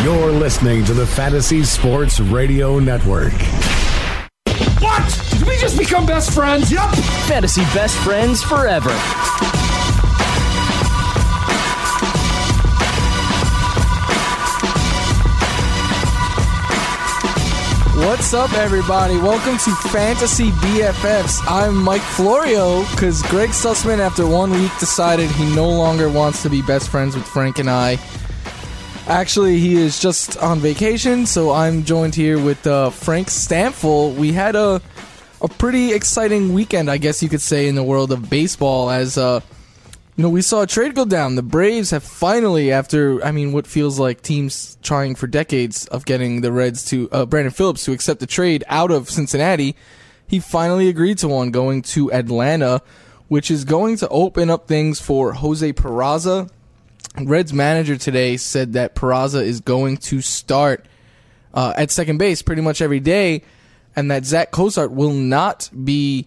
You're listening to the Fantasy Sports Radio Network. What? Did we just become best friends? Yep. Fantasy best friends forever. What's up, everybody? Welcome to Fantasy BFFs. I'm Mike Florio because Greg Sussman, after one week, decided he no longer wants to be best friends with Frank and I. Actually, he is just on vacation, so I'm joined here with uh, Frank Stampfel. We had a a pretty exciting weekend, I guess you could say, in the world of baseball. As uh, you know, we saw a trade go down. The Braves have finally, after I mean, what feels like teams trying for decades of getting the Reds to uh, Brandon Phillips to accept the trade out of Cincinnati, he finally agreed to one going to Atlanta, which is going to open up things for Jose Peraza. Reds manager today said that Peraza is going to start uh, at second base pretty much every day, and that Zach Cozart will not be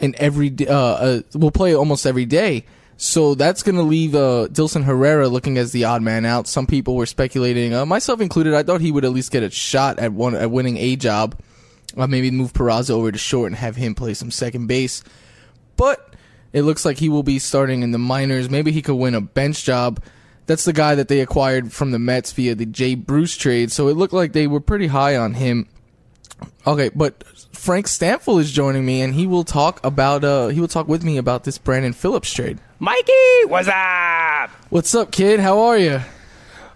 in every uh, uh, will play almost every day. So that's going to leave uh, Dilson Herrera looking as the odd man out. Some people were speculating, uh, myself included. I thought he would at least get a shot at one at winning a job. Uh, maybe move Peraza over to short and have him play some second base. But it looks like he will be starting in the minors. Maybe he could win a bench job. That's the guy that they acquired from the Mets via the Jay Bruce trade. So it looked like they were pretty high on him. Okay, but Frank Stampfel is joining me, and he will talk about uh he will talk with me about this Brandon Phillips trade. Mikey, what's up? What's up, kid? How are you?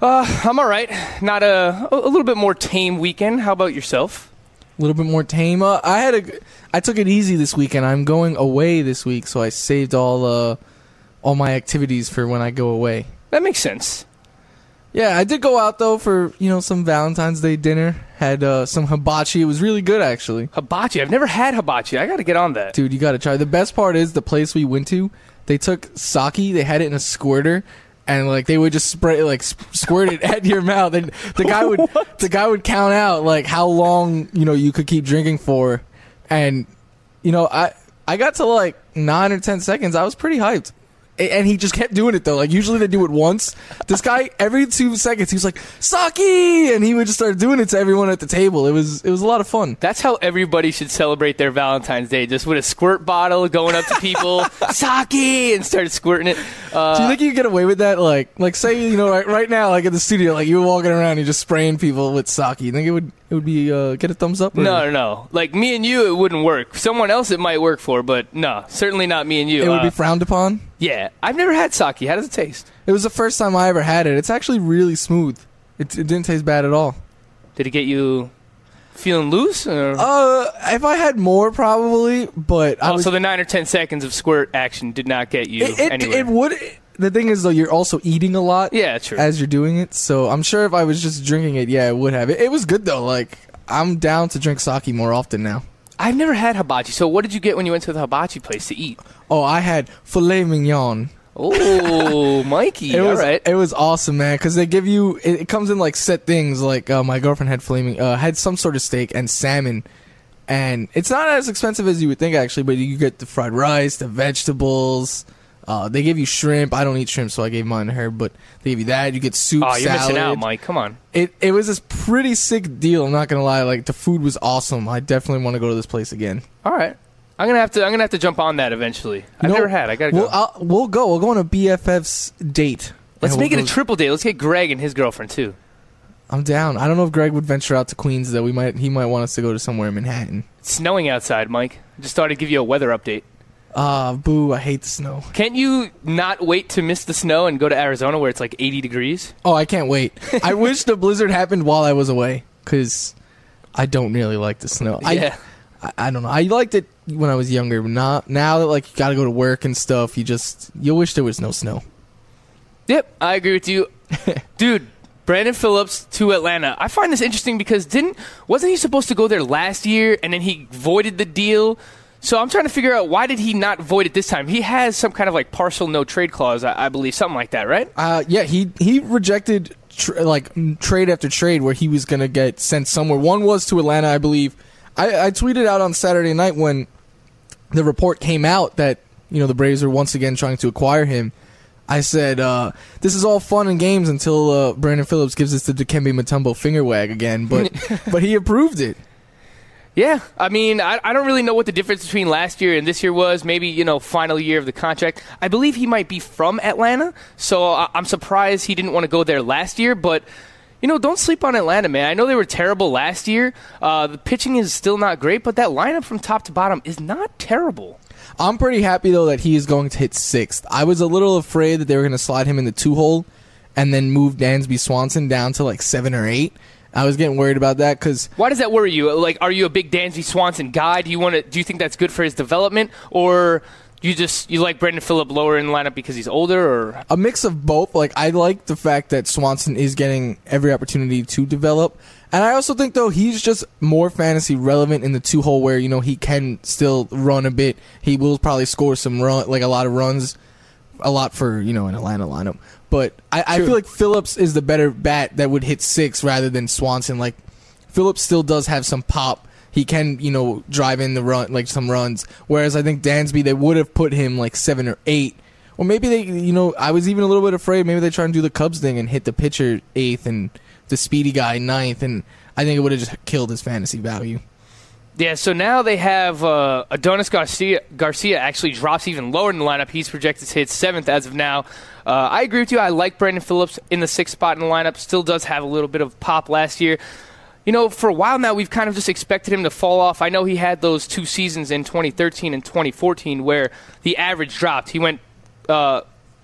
Uh, I'm all right. Not a a little bit more tame weekend. How about yourself? A little bit more tame. Uh, I had a I took it easy this weekend. I'm going away this week, so I saved all uh all my activities for when I go away. That makes sense. Yeah, I did go out though for you know some Valentine's Day dinner. Had uh, some hibachi. It was really good actually. Hibachi. I've never had hibachi. I got to get on that. Dude, you got to try. The best part is the place we went to. They took sake. They had it in a squirter, and like they would just spray like squirt it at your mouth. And the guy would the guy would count out like how long you know you could keep drinking for, and you know I I got to like nine or ten seconds. I was pretty hyped. And he just kept doing it though. Like usually they do it once. This guy every two seconds he was like sake, and he would just start doing it to everyone at the table. It was it was a lot of fun. That's how everybody should celebrate their Valentine's Day. Just with a squirt bottle, going up to people, sake, and start squirting it. Uh, Do you think you could get away with that? Like, like say you know right, right now, like in the studio, like you were walking around, you just spraying people with sake. You think it would it would be uh, get a thumbs up? Or? no, no, no. Like me and you, it wouldn't work. Someone else, it might work for, but no, certainly not me and you. it would Uh, be frowned upon. yeah, I've never had sake. How does it taste? It was the first time I ever had it. It's actually really smooth. It, it didn't taste bad at all. Did it get you feeling loose? Or? Uh, if I had more, probably, but I oh, was. so the nine or ten seconds of squirt action did not get you it, it, it would. The thing is, though, you're also eating a lot. Yeah, true. As you're doing it, so I'm sure if I was just drinking it, yeah, it would have. It, it was good though. Like I'm down to drink sake more often now. I've never had hibachi. So what did you get when you went to the hibachi place to eat? Oh, I had filet mignon. Oh, Mikey. It was right. it was awesome, man. Because they give you it, it comes in like set things. Like uh, my girlfriend had flaming uh, had some sort of steak and salmon, and it's not as expensive as you would think actually. But you get the fried rice, the vegetables. Uh, they give you shrimp. I don't eat shrimp, so I gave mine to her. But they give you that. You get soup, oh, you're salad. missing out, Mike. Come on. It it was this pretty sick deal. I'm not gonna lie. Like the food was awesome. I definitely want to go to this place again. All right. I'm gonna have to. I'm gonna have to jump on that eventually. I've No, never had. I gotta We'll, go. I'll, we'll go. We'll go on a BFF's date. Let's make we'll it a triple date. Let's get Greg and his girlfriend too. I'm down. I don't know if Greg would venture out to Queens. Though we might. He might want us to go to somewhere in Manhattan. It's snowing outside, Mike. I just thought I'd give you a weather update. Ah, boo! I hate the snow. Can't you not wait to miss the snow and go to Arizona where it's like 80 degrees? Oh, I can't wait. I wish the blizzard happened while I was away, because I don't really like the snow. I, yeah. I, I don't know. I liked it when I was younger, but not now that like you got to go to work and stuff. You just you wish there was no snow. Yep, I agree with you, dude. Brandon Phillips to Atlanta. I find this interesting because didn't wasn't he supposed to go there last year and then he voided the deal? So I'm trying to figure out why did he not void it this time? He has some kind of like partial no trade clause, I, I believe, something like that, right? Uh, yeah, he he rejected tr- like trade after trade where he was gonna get sent somewhere. One was to Atlanta, I believe. I, I tweeted out on Saturday night when the report came out that you know the Braves are once again trying to acquire him. I said, uh, "This is all fun and games until uh, Brandon Phillips gives us the Dikembe Mutombo finger wag again." But but he approved it. Yeah, I mean, I, I don't really know what the difference between last year and this year was. Maybe, you know, final year of the contract. I believe he might be from Atlanta, so I, I'm surprised he didn't want to go there last year, but. You know, don't sleep on Atlanta, man. I know they were terrible last year. Uh, the pitching is still not great, but that lineup from top to bottom is not terrible. I'm pretty happy though that he is going to hit sixth. I was a little afraid that they were going to slide him in the two hole and then move Dansby Swanson down to like seven or eight. I was getting worried about that because Why does that worry you? Like, are you a big Dansby Swanson guy? Do you want to? Do you think that's good for his development, or you just you like Brandon Phillip lower in the lineup because he's older, or a mix of both. Like I like the fact that Swanson is getting every opportunity to develop, and I also think though he's just more fantasy relevant in the two hole where you know he can still run a bit. He will probably score some run, like a lot of runs, a lot for you know an Atlanta lineup. But I, I feel like Phillips is the better bat that would hit six rather than Swanson. Like Phillips still does have some pop. He can, you know, drive in the run like some runs. Whereas I think Dansby they would have put him like seven or eight. Or maybe they, you know, I was even a little bit afraid. Maybe they try and do the Cubs thing and hit the pitcher eighth and the speedy guy ninth, and I think it would have just killed his fantasy value. Yeah, so now they have uh, Adonis Garcia. Garcia actually drops even lower in the lineup. He's projected to hit seventh as of now. Uh, I agree with you. I like Brandon Phillips in the sixth spot in the lineup. Still does have a little bit of pop last year. You know, for a while now, we've kind of just expected him to fall off. I know he had those two seasons in 2013 and 2014 where the average dropped. He went uh,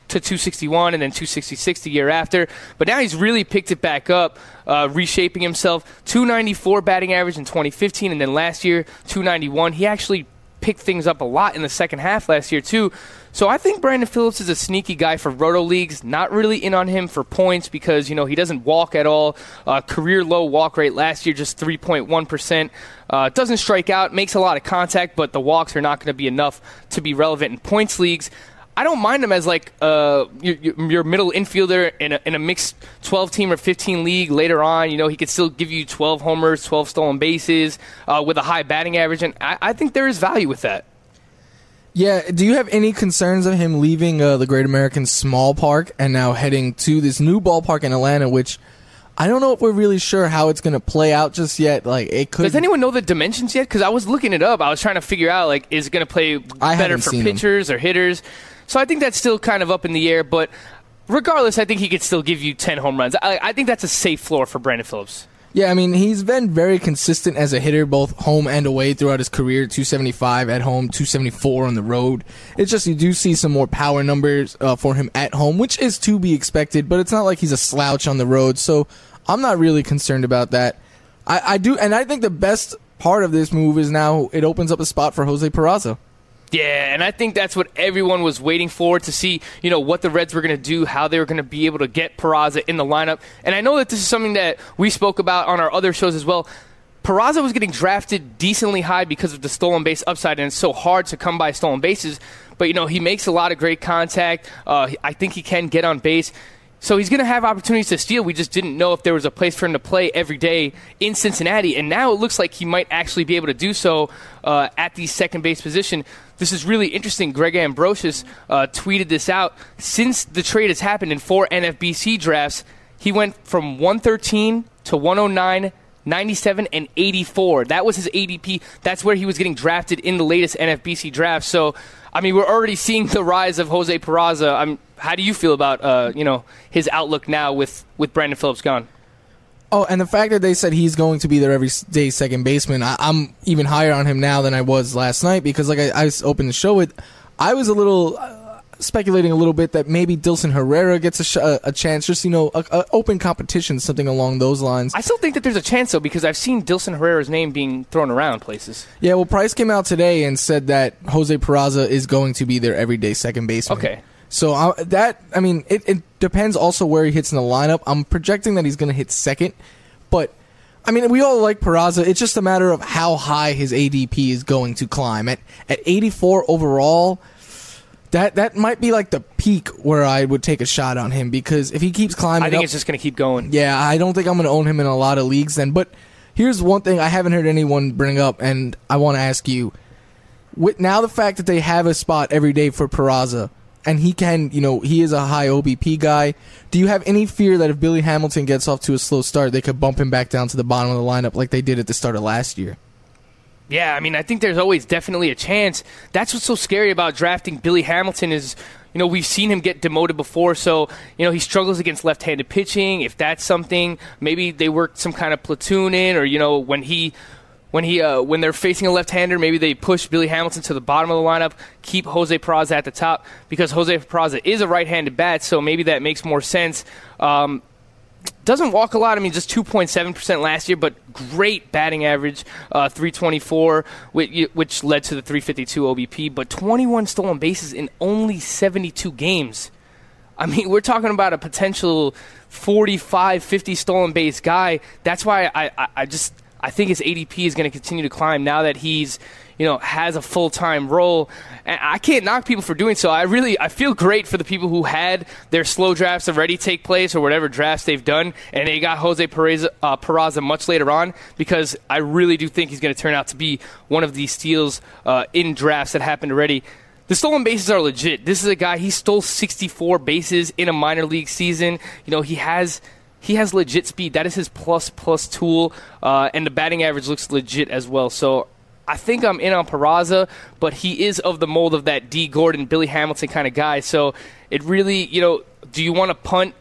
to 261 and then 266 the year after. But now he's really picked it back up, uh, reshaping himself. 294 batting average in 2015, and then last year 291. He actually picked things up a lot in the second half last year too. So I think Brandon Phillips is a sneaky guy for roto leagues. Not really in on him for points because you know he doesn't walk at all. Uh, career low walk rate last year, just 3.1 percent. Uh, doesn't strike out, makes a lot of contact, but the walks are not going to be enough to be relevant in points leagues. I don't mind him as like uh, your, your middle infielder in a, in a mixed 12 team or 15 league later on. You know, he could still give you 12 homers, 12 stolen bases uh, with a high batting average, and I, I, think there is value with that. Yeah. Do you have any concerns of him leaving uh, the Great American Small Park and now heading to this new ballpark in Atlanta, which I don't know if we're really sure how it's going to play out just yet. Like it could. Does anyone know the dimensions yet? Because I was looking it up. I was trying to figure out like is it going to play I better for pitchers them. or hitters? So I think that's still kind of up in the air, but regardless, I think he could still give you 10 home runs. I, I think that's a safe floor for Brandon Phillips. Yeah, I mean, he's been very consistent as a hitter, both home and away throughout his career 275 at home, 274 on the road. It's just you do see some more power numbers uh, for him at home, which is to be expected, but it's not like he's a slouch on the road, so I'm not really concerned about that. I, I do, and I think the best part of this move is now it opens up a spot for Jose Peraza. Yeah, and I think that's what everyone was waiting for to see, you know, what the Reds were going to do, how they were going to be able to get Peraza in the lineup. And I know that this is something that we spoke about on our other shows as well. Peraza was getting drafted decently high because of the stolen base upside, and it's so hard to come by stolen bases. But, you know, he makes a lot of great contact. Uh, I think he can get on base. So he's going to have opportunities to steal. We just didn't know if there was a place for him to play every day in Cincinnati. And now it looks like he might actually be able to do so uh, at the second base position. This is really interesting. Greg Ambrosius uh, tweeted this out. Since the trade has happened in four NFBC drafts, he went from 113 to 109 97 and 84. That was his ADP. That's where he was getting drafted in the latest NFBC draft. So, I mean, we're already seeing the rise of Jose Peraza. I'm, how do you feel about uh, you know his outlook now with with Brandon Phillips gone? Oh, and the fact that they said he's going to be their everyday second baseman, I, am even higher on him now than I was last night because, like I, I opened the show with, I was a little uh, speculating a little bit that maybe Dilson Herrera gets a, sh- a chance, just you know, a, a, open competition, something along those lines. I still think that there's a chance though because I've seen Dilson Herrera's name being thrown around places. Yeah, well, Price came out today and said that Jose Peraza is going to be their everyday second baseman. Okay. So uh, that I mean, it, it depends also where he hits in the lineup. I'm projecting that he's going to hit second, but I mean, we all like Peraza. It's just a matter of how high his ADP is going to climb. At at 84 overall, that that might be like the peak where I would take a shot on him because if he keeps climbing, I think up, it's just going to keep going. Yeah, I don't think I'm going to own him in a lot of leagues then. But here's one thing I haven't heard anyone bring up, and I want to ask you: with now the fact that they have a spot every day for Peraza and he can, you know, he is a high OBP guy. Do you have any fear that if Billy Hamilton gets off to a slow start, they could bump him back down to the bottom of the lineup like they did at the start of last year? Yeah, I mean, I think there's always definitely a chance. That's what's so scary about drafting Billy Hamilton is, you know, we've seen him get demoted before, so you know he struggles against left-handed pitching. If that's something, maybe they work some kind of platoon in, or you know, when he. When he uh, when they're facing a left-hander, maybe they push Billy Hamilton to the bottom of the lineup, keep Jose Peraza at the top because Jose Peraza is a right-handed bat, so maybe that makes more sense. Um, doesn't walk a lot. I mean, just 2.7% last year, but great batting average, uh, 324, which, which led to the 352 OBP, but 21 stolen bases in only 72 games. I mean, we're talking about a potential 45, 50 stolen base guy. That's why I, I, I just I think his ADP is going to continue to climb now that he's you know has a full time role. And I can't knock people for doing so. I really I feel great for the people who had their slow drafts already take place or whatever drafts they've done, and they got Jose Peraza, uh, Peraza much later on because I really do think he's going to turn out to be one of these steals uh, in drafts that happened already. The stolen bases are legit. This is a guy he stole 64 bases in a minor league season. You know he has he has legit speed. That is his plus plus tool, uh, and the batting average looks legit as well. So I think I'm in on Peraza, but he is of the mold of that Dee Gordon, Billy Hamilton kind of guy. So it really, you know, do you want to punt?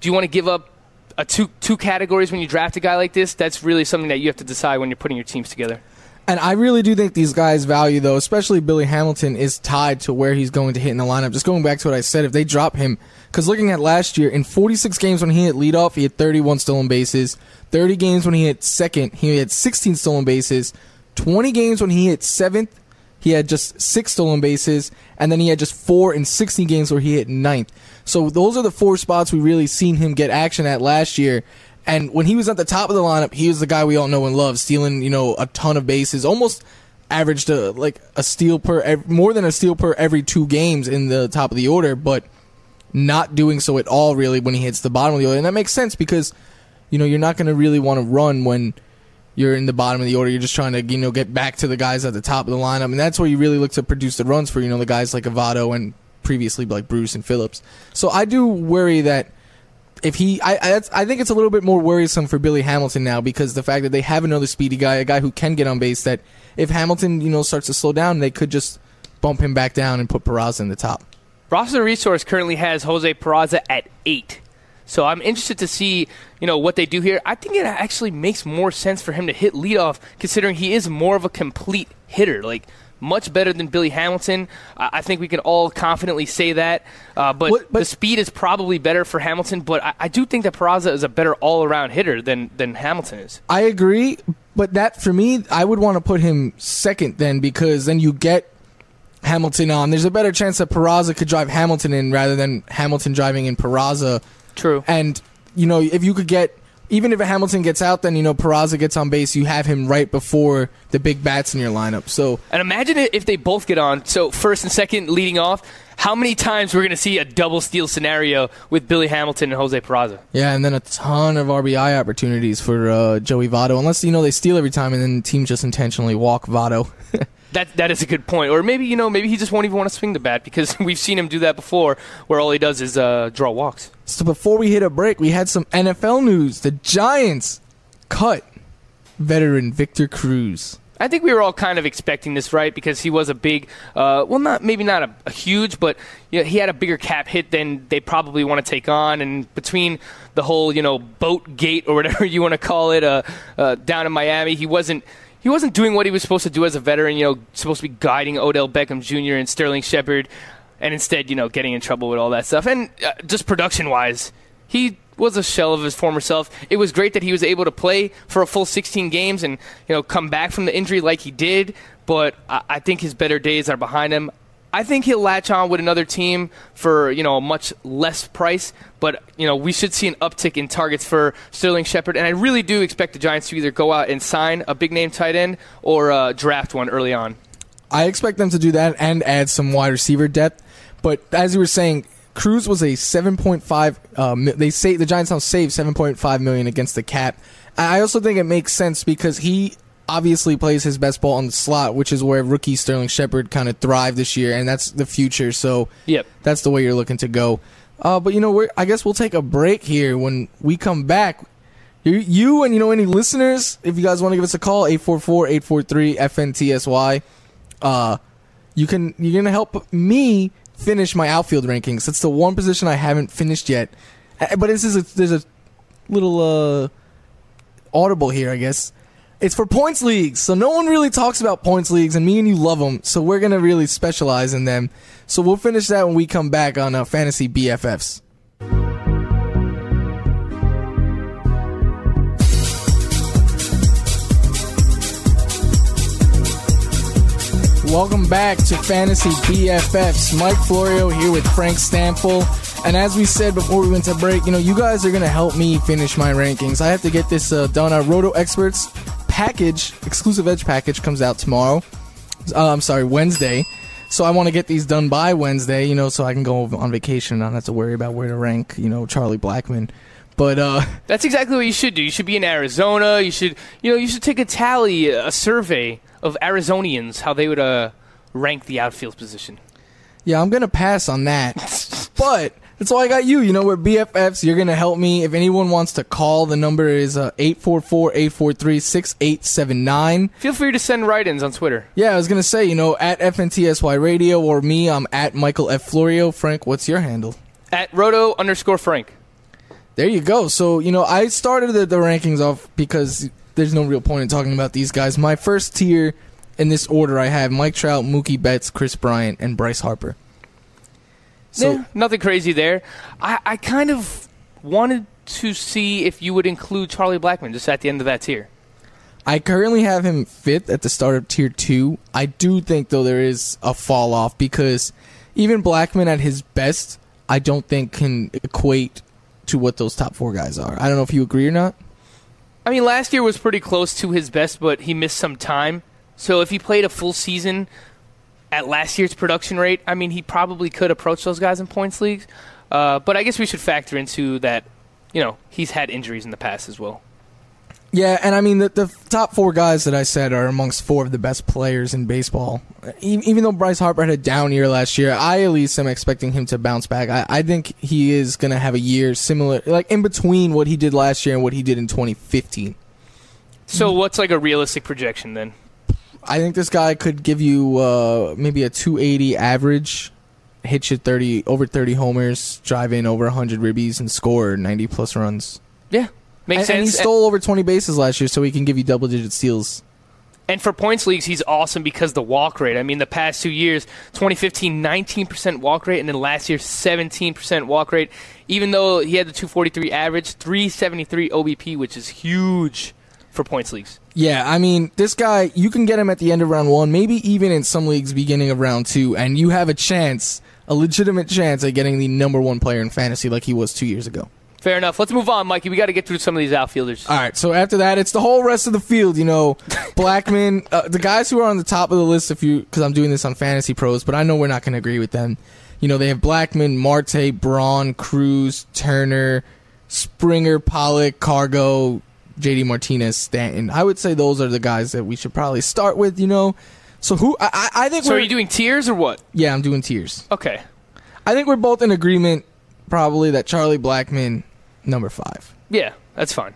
Do you want to give up a two two categories when you draft a guy like this? That's really something that you have to decide when you're putting your teams together. And I really do think these guys' value, though, especially Billy Hamilton, is tied to where he's going to hit in the lineup. Just going back to what I said, if they drop him, because looking at last year, in 46 games when he hit leadoff, he had 31 stolen bases. 30 games when he hit second, he had 16 stolen bases. 20 games when he hit seventh, he had just six stolen bases, and then he had just four in 60 games where he hit ninth. So those are the four spots we really seen him get action at last year. And when he was at the top of the lineup, he was the guy we all know and love, stealing you know a ton of bases, almost averaged a, like a steal per more than a steal per every two games in the top of the order, but not doing so at all really when he hits the bottom of the order, and that makes sense because you know you're not going to really want to run when you're in the bottom of the order. You're just trying to you know get back to the guys at the top of the lineup, and that's where you really look to produce the runs for you know the guys like a Votto and previously like Bruce and Phillips. So I do worry that if he, I, I, I think it's a little bit more worrisome for Billy Hamilton now because the fact that they have another speedy guy, a guy who can get on base. That if Hamilton you know starts to slow down, they could just bump him back down and put Peraza in the top. Roster Resource currently has Jose Peraza at eight. So I'm interested to see, you know, what they do here. I think it actually makes more sense for him to hit leadoff, considering he is more of a complete hitter. Like much better than Billy Hamilton. I think we can all confidently say that. Uh, but, what, but, the speed is probably better for Hamilton. But I, I do think that Peraza is a better all-around hitter than than Hamilton is. I agree, but that for me, I would want to put him second then because then you get Hamilton on. There's a better chance that Peraza could drive Hamilton in rather than Hamilton driving in Peraza True. And you know, if you could get even if Hamilton gets out, then you know Peraza gets on base. You have him right before the big bats in your lineup. So and imagine if they both get on. So first and second leading off. How many times we're going to see a double steal scenario with Billy Hamilton and Jose Peraza? Yeah, and then a ton of RBI opportunities for uh, Joey Votto, unless you know they steal every time and then teams just intentionally walk Votto. That that is a good point. Or maybe you know maybe he just won't even want to swing the bat because we've seen him do that before, where all he does is uh, draw walks. So before we hit a break, we had some NFL news. The Giants cut veteran Victor Cruz. I think we were all kind of expecting this, right? Because he was a big, uh, well, not maybe not a, a huge, but you know, he had a bigger cap hit than they probably want to take on. And between the whole, you know, boat gate or whatever you want to call it, uh, uh, down in Miami, he wasn't he wasn't doing what he was supposed to do as a veteran. You know, supposed to be guiding Odell Beckham Jr. and Sterling Shepard, and instead, you know, getting in trouble with all that stuff. And uh, just production wise, he was a shell of his former self. It was great that he was able to play for a full 16 games and you know come back from the injury like he did. But I, I think his better days are behind him. I think he'll latch on with another team for you know a much less price, but you know we should see an uptick in targets for Sterling Shepard, and I really do expect the Giants to either go out and sign a big name tight end or uh, draft one early on. I expect them to do that and add some wide receiver depth, but as you were saying, Cruz was a 7.5. Um, they say the Giants now save 7.5 million against the cap. I also think it makes sense because he obviously plays his best ball on the slot, which is where rookie Sterling Shepard kind of thrived this year, and that's the future. So Yep. that's the way you're looking to go. Uh, but you know, we're, I guess we'll take a break here. When we come back, you, you and you know any listeners, if you guys want to give us a call, 844-843-FNTSY, uh, you can you're gonna help me finish my outfield rankings. That's the one position I haven't finished yet. Uh, But this is a, there's a little uh, audible here, I guess. It's for points leagues, so no one really talks about points leagues, and me and you love them, so we're gonna really specialize in them. So we'll finish that when we come back on uh, Fantasy BFFs. Welcome back to Fantasy BFFs. Mike Florio here with Frank Stampfel. And as we said before we went to break, you know, you guys are going to help me finish my rankings. I have to get this uh, done. Our Roto Experts package, exclusive edge package, comes out tomorrow. Uh, I'm sorry, Wednesday. So I want to get these done by Wednesday, you know, so I can go on vacation and not have to worry about where to rank, you know, Charlie Blackmon. But, uh, That's exactly what you should do. You should be in Arizona. You should, you know, you should take a tally, a survey of Arizonians, how they would uh, rank the outfield position. Yeah, I'm gonna pass on that. but that's why I got you. You know, we're BFFs. You're gonna help me. If anyone wants to call, the number is uh, 844-843-6879. Feel free to send write-ins on Twitter. Yeah, I was gonna say, you know, at FNTSY Radio or me, I'm at Michael F. Florio. Frank, what's your handle? At roto underscore Frank. There you go. So, you know, I started the, the rankings off because there's no real point in talking about these guys. My first tier in this order I have Mike Trout, Mookie Betts, Kris Bryant, and Bryce Harper. So yeah, nothing crazy there. I, I kind of wanted to see if you would include Charlie Blackmon just at the end of that tier. I currently have him fifth at the start of tier two. I do think though there is a fall off because even Blackmon at his best, I don't think can equate to what those top four guys are. I don't know if you agree or not. I mean, last year was pretty close to his best, but he missed some time. So if he played a full season at last year's production rate, I mean, he probably could approach those guys in points leagues. Uh, but I guess we should factor into that, you know, he's had injuries in the past as well. Yeah, and I mean the, the top four guys that I said are amongst four of the best players in baseball. E- Even though Bryce Harper had a down year last year, I at least am expecting him to bounce back. I, I think he is going to have a year similar, like in between what he did last year and what he did in 2015. So what's like a realistic projection then? I think this guy could give you uh, maybe a 280 average, hit you 30 over 30 homers, drive in over 100 ribbies, and score 90 plus runs. Yeah, makes And, and he sense. stole over 20 bases last year, so he can give you double digit steals. And for points leagues, he's awesome because the walk rate. I mean, the past two years, 2015, 19% walk rate, and then last year, 17% walk rate. Even though he had the 243 average, 373 OBP, which is huge for points leagues. Yeah, I mean, this guy, you can get him at the end of round one, maybe even in some leagues beginning of round two, and you have a chance, a legitimate chance at getting the number one player in fantasy like he was two years ago. Fair enough. Let's move on, Mikey. We got to get through some of these outfielders. All right, so after that, it's the whole rest of the field. You know, Blackmon, uh, the guys who are on the top of the list. If you, because I'm doing this on Fantasy Pros, but I know we're not going to agree with them. You know, they have Blackmon, Marte, Braun, Cruz, Turner, Springer, Pollock, Cargo, JD Martinez, Stanton. I would say those are the guys that we should probably start with. You know, so who I, I think So we're are you doing tiers or what? yeah, I'm doing tiers. Okay. I think we're both in agreement, probably that Charlie Blackmon, number five. Yeah, that's fine.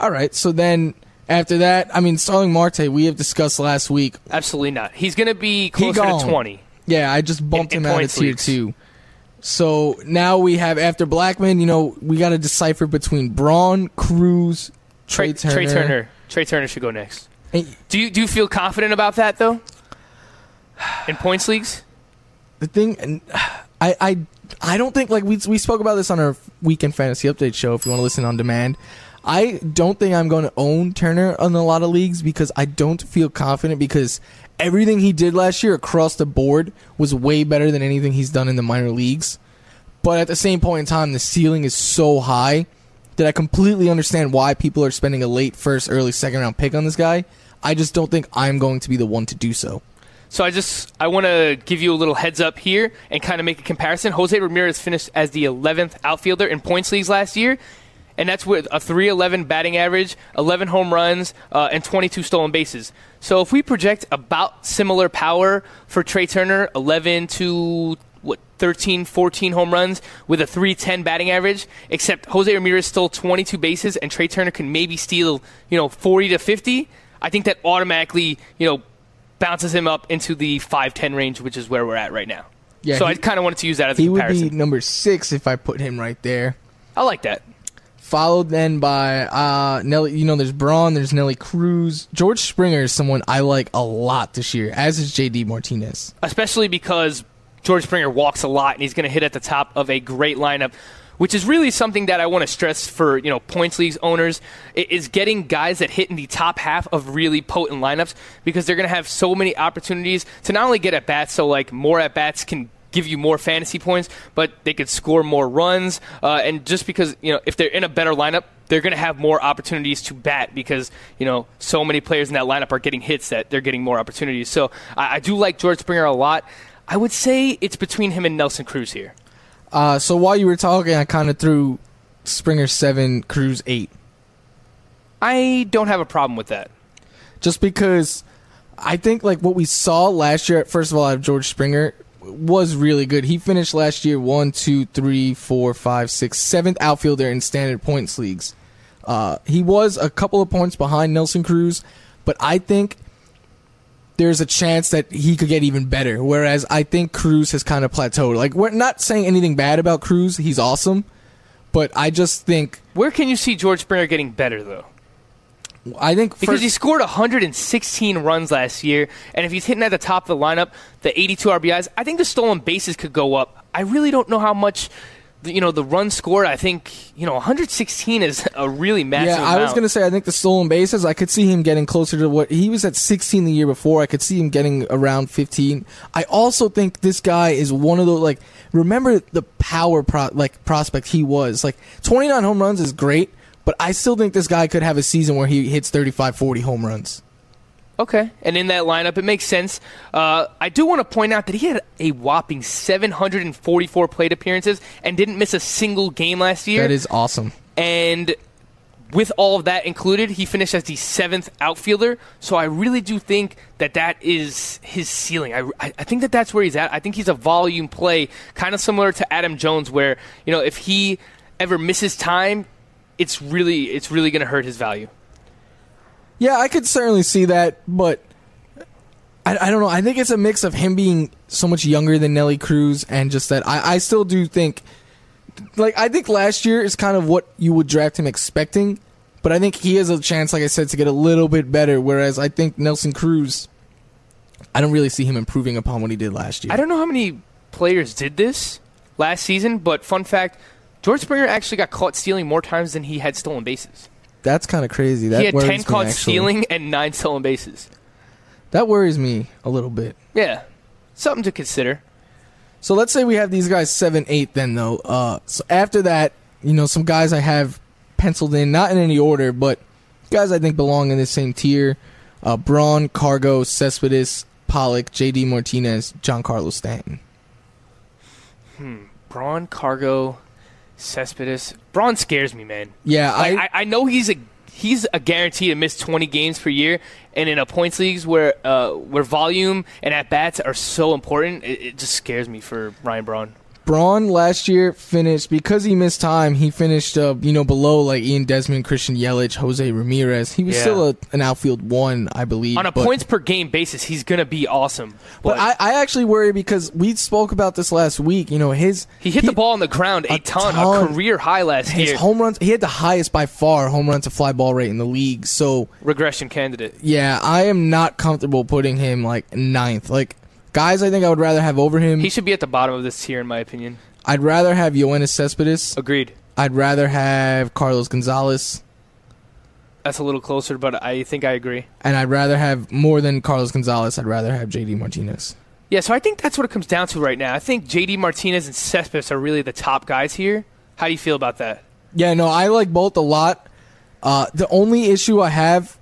All right, so then after that, I mean, Starling Marte, we have discussed last week. Absolutely not. He's going to be closer to 20. Yeah, I just bumped In- in him out of tier leagues. two. So now we have after Blackmon, you know, we got to decipher between Braun, Cruz, Trea, Turner. Trea Turner. Trea Turner should go next. Do you do you feel confident about that though? In points leagues? the thing, and I, I, I don't think like we we spoke about this on our weekend fantasy update show. If you want to listen on demand, I don't think I'm going to own Turner in a lot of leagues because I don't feel confident because everything he did last year across the board was way better than anything he's done in the minor leagues. But at the same point in time, the ceiling is so high that I completely understand why people are spending a late first, early second round pick on this guy. I just don't think I'm going to be the one to do so. So I just I want to give you a little heads up here and kind of make a comparison. Jose Ramirez finished as the 11th outfielder in points leagues last year, and that's with a 311 batting average, 11 home runs, uh, and 22 stolen bases. So if we project about similar power for Trea Turner, 11 to what 13, 14 home runs with a 310 batting average, except Jose Ramirez stole 22 bases and Trea Turner can maybe steal, you know, 40 to 50. I think that automatically, you know, bounces him up into the 5-10 range, which is where we're at right now. Yeah, so he- I kind of wanted to use that as a He would be number six if I put him right there. I like that. Followed then by uh, Nelly. You know, there's Braun, there's Nelly Cruz. George Springer is someone I like a lot this year, as is JD Martinez. especially because George Springer walks a lot and he's going to hit at the top of a great lineup, which is really something that I want to stress for you know points leagues owners is getting guys that hit in the top half of really potent lineups because they're going to have so many opportunities to not only get at bats, so like more at bats can give you more fantasy points, but they could score more runs. Uh, and just because you know if they're in a better lineup, they're going to have more opportunities to bat because you know so many players in that lineup are getting hits that they're getting more opportunities. So I, I do like George Springer a lot. I would say it's between him and Nelson Cruz here. Uh, so while you were talking, I kind of threw Springer seven, Cruz eight, I don't have a problem with that. just because I think like what we saw last year. First of all, out of George Springer was really good. He finished last year one, two, three, four, five, six, seventh outfielder in standard points leagues. Uh, he was a couple of points behind Nelson Cruz, but I think there's a chance that he could get even better. Whereas I think Cruz has kind of plateaued. Like we're not saying anything bad about Cruz; he's awesome, but I just think Where can you see George Springer getting better though? I think Because he scored 116 runs last year, and if he's hitting at the top of the lineup, the 82 RBIs, I think the stolen bases could go up. I really don't know how much, the- you know, the run scored. I think you know 116 is a really massive. Yeah, I was going to say I think the stolen bases. I could see him getting closer to what he was at 16 the year before. I could see him getting around 15. I also think this guy is one of those like. Remember the power pro, like prospect he was. Like 29 home runs is great, but I still think this guy could have a season where he hits 35, 40 home runs. Okay, and in that lineup, it makes sense. Uh, I do want to point out that he had a whopping 744 plate appearances and didn't miss a single game last year. That is awesome. and with all of that included, he finished as the seventh outfielder. So I really do think that that is his ceiling. I, I I think that that's where he's at. I think he's a volume play, kind of similar to Adam Jones, where you know if he ever misses time, it's really it's really going to hurt his value. Yeah, I could certainly see that, but I, I don't know. I think it's a mix of him being so much younger than Nelly Cruz and just that I, I still do think, like, I think last year is kind of what you would draft him expecting, but I think he has a chance, like I said, to get a little bit better. Whereas I think Nelson Cruz, I don't really see him improving upon what he did last year. I don't know how many players did this last season, but fun fact: George Springer actually got caught stealing more times than he had stolen bases. That's kind of crazy. That he had ten caught actually. stealing and nine stolen bases. That worries me a little bit. Yeah, something to consider. So let's say we have these guys seven, eight. Then though, uh, so after that, you know, some guys I have penciled in, not in any order, but guys I think belong in the same tier: uh, Braun, Cargo, Cespedes, Pollock, J.D. Martinez, Giancarlo Stanton. Hmm. Braun, Cargo, Cespedes. Braun scares me, man. Yeah, Like, I, I, I know he's a he's a guarantee to miss 20 games per year, and in a points leagues where uh, where volume and at bats are so important, it, it just scares me for Ryan Braun. Braun last year finished because he missed time. He finished, uh, you know, below like Ian Desmond, Christian Yelich, Jose Ramirez. He was Yeah. still a, an outfield one, I believe. On a but- points per game basis, he's gonna be awesome. But, But I, I actually worry because we spoke about this last week. You know, his he hit the ball on the ground a, a ton, ton. a career high last his year. His home runs. He had the highest by far home run to fly ball rate in the league. So Regression candidate. yeah, I am not comfortable putting him like ninth. Like guys, I think I would rather have over him. He should be at the bottom of this tier, in my opinion. I'd rather have Yoenis Cespedes. Agreed. I'd rather have Carlos Gonzalez, That's a little closer, but I think I agree. and I'd rather have more than Carlos Gonzalez. I'd rather have JD Martinez. Yeah, so I think that's what it comes down to right now. I think JD Martinez and Cespedes are really the top guys here. How do you feel about that? Yeah, no, I like both a lot. Uh, the only issue I have,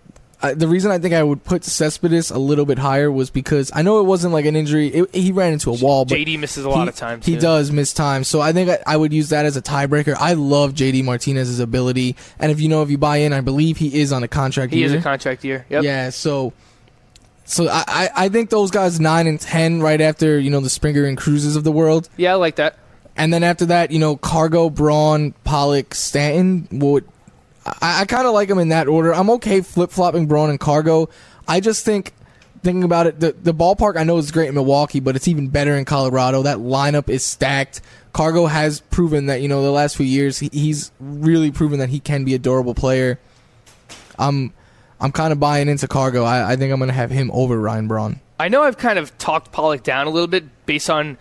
I, the reason I think I would put Cespedes a little bit higher was because I know it wasn't like an injury. It, he ran into a wall, but JD misses a lot he, of time. He too. does miss time, so I think I, I would use that as a tiebreaker. I love JD Martinez's ability, and if you know if you buy in, I believe he is on a contract. He year. is a contract year. Yep. Yeah, so so I, I I think those guys nine and ten right after you know the Springer and Cruises of the world, Yeah, I like that. and then after that you know Cargo, Braun, Pollock, Stanton would. I, I kind of like them in that order. I'm okay flip flopping Braun and Cargo. I just think thinking about it, the the ballpark I know is great in Milwaukee, but it's even better in Colorado. That lineup is stacked. Cargo has proven that you know the last few years he, he's really proven that he can be a durable player. I'm I'm kind of buying into Cargo. I, I think I'm going to have him over Ryan Braun. I know I've kind of talked Pollock down a little bit based on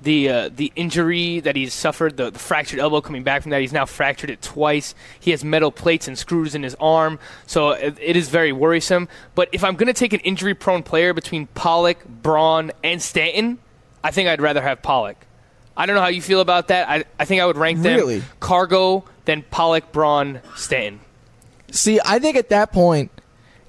the uh, the injury that he's suffered, the, the fractured elbow coming back from that. He's now fractured it twice. He has metal plates and screws in his arm, so it, it is very worrisome. But if I'm going to take an injury prone player between Pollock, Braun, and Stanton, I think I'd rather have Pollock. I don't know how you feel about that. I, I think I would rank them Really? Cargo, then Pollock, Braun, Stanton. See, I think at that point,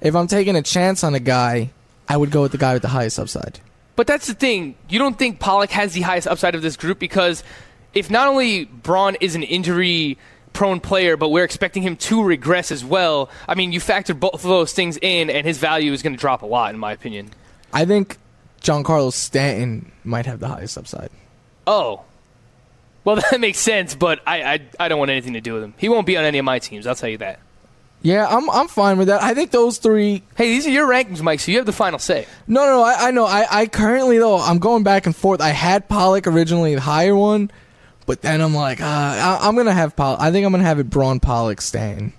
if I'm taking a chance on a guy, I would go with the guy with the highest upside. But that's the thing. You don't think Pollock has the highest upside of this group because if not only Braun is an injury prone player, but we're expecting him to regress as well, I mean, you factor both of those things in, and his value is going to drop a lot, in my opinion. I think Giancarlo Stanton might have the highest upside. Oh. Well, that makes sense, but I, I, I don't want anything to do with him. He won't be on any of my teams, I'll tell you that. Yeah, I'm I'm fine with that. I think those three. Hey, these are your rankings, Mike, so you have the final say. No, no, no I, I know. I, I currently though I'm going back and forth. I had Pollock originally the higher one, but then I'm like, uh, I, I'm gonna have Pollock. I think I'm gonna have it Braun Pollock Stanton.